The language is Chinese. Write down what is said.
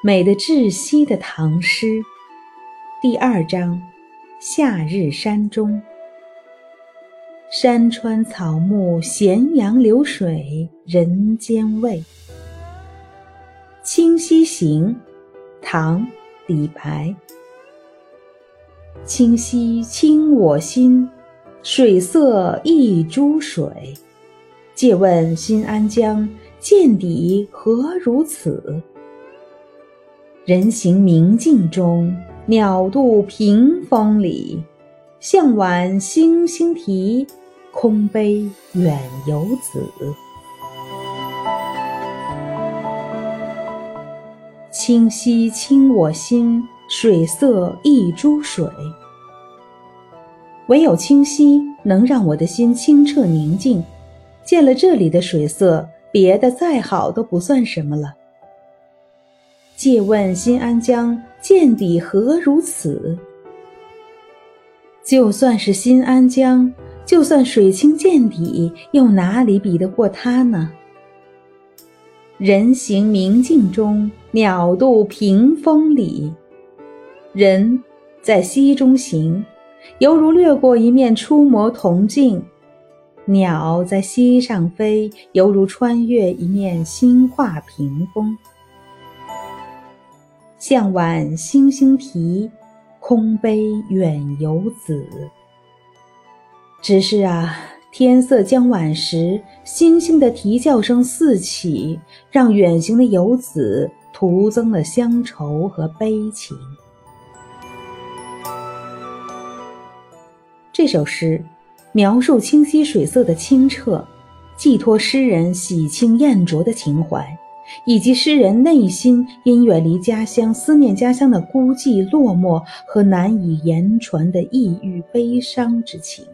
美得窒息的唐诗，第二章：夏日山中。山川草木，咸阳流水人间味。《清溪行》唐·李白。清溪清我心，水色一珠水。借问新安江，见底何如此？人行明镜中，鸟度屏风里。向晚星星啼，空悲远游子。清溪清我心，水色一珠水。唯有清溪能让我的心清澈宁静。见了这里的水色，别的再好都不算什么了。借问新安江，见底何如此？就算是新安江，就算水清见底，又哪里比得过它呢？人行明镜中，鸟度屏风里。人在溪中行，犹如掠过一面出磨铜镜；鸟在溪上飞，犹如穿越一面新画屏风。向晚星星啼，空悲远游子。只是啊，天色将晚时，星星的啼叫声四起，让远行的游子徒增了乡愁和悲情。这首诗描述清溪水色的清澈，寄托诗人喜庆艳浊的情怀。以及诗人内心因远离家乡、思念家乡的孤寂、落寞和难以言传的抑郁、悲伤之情。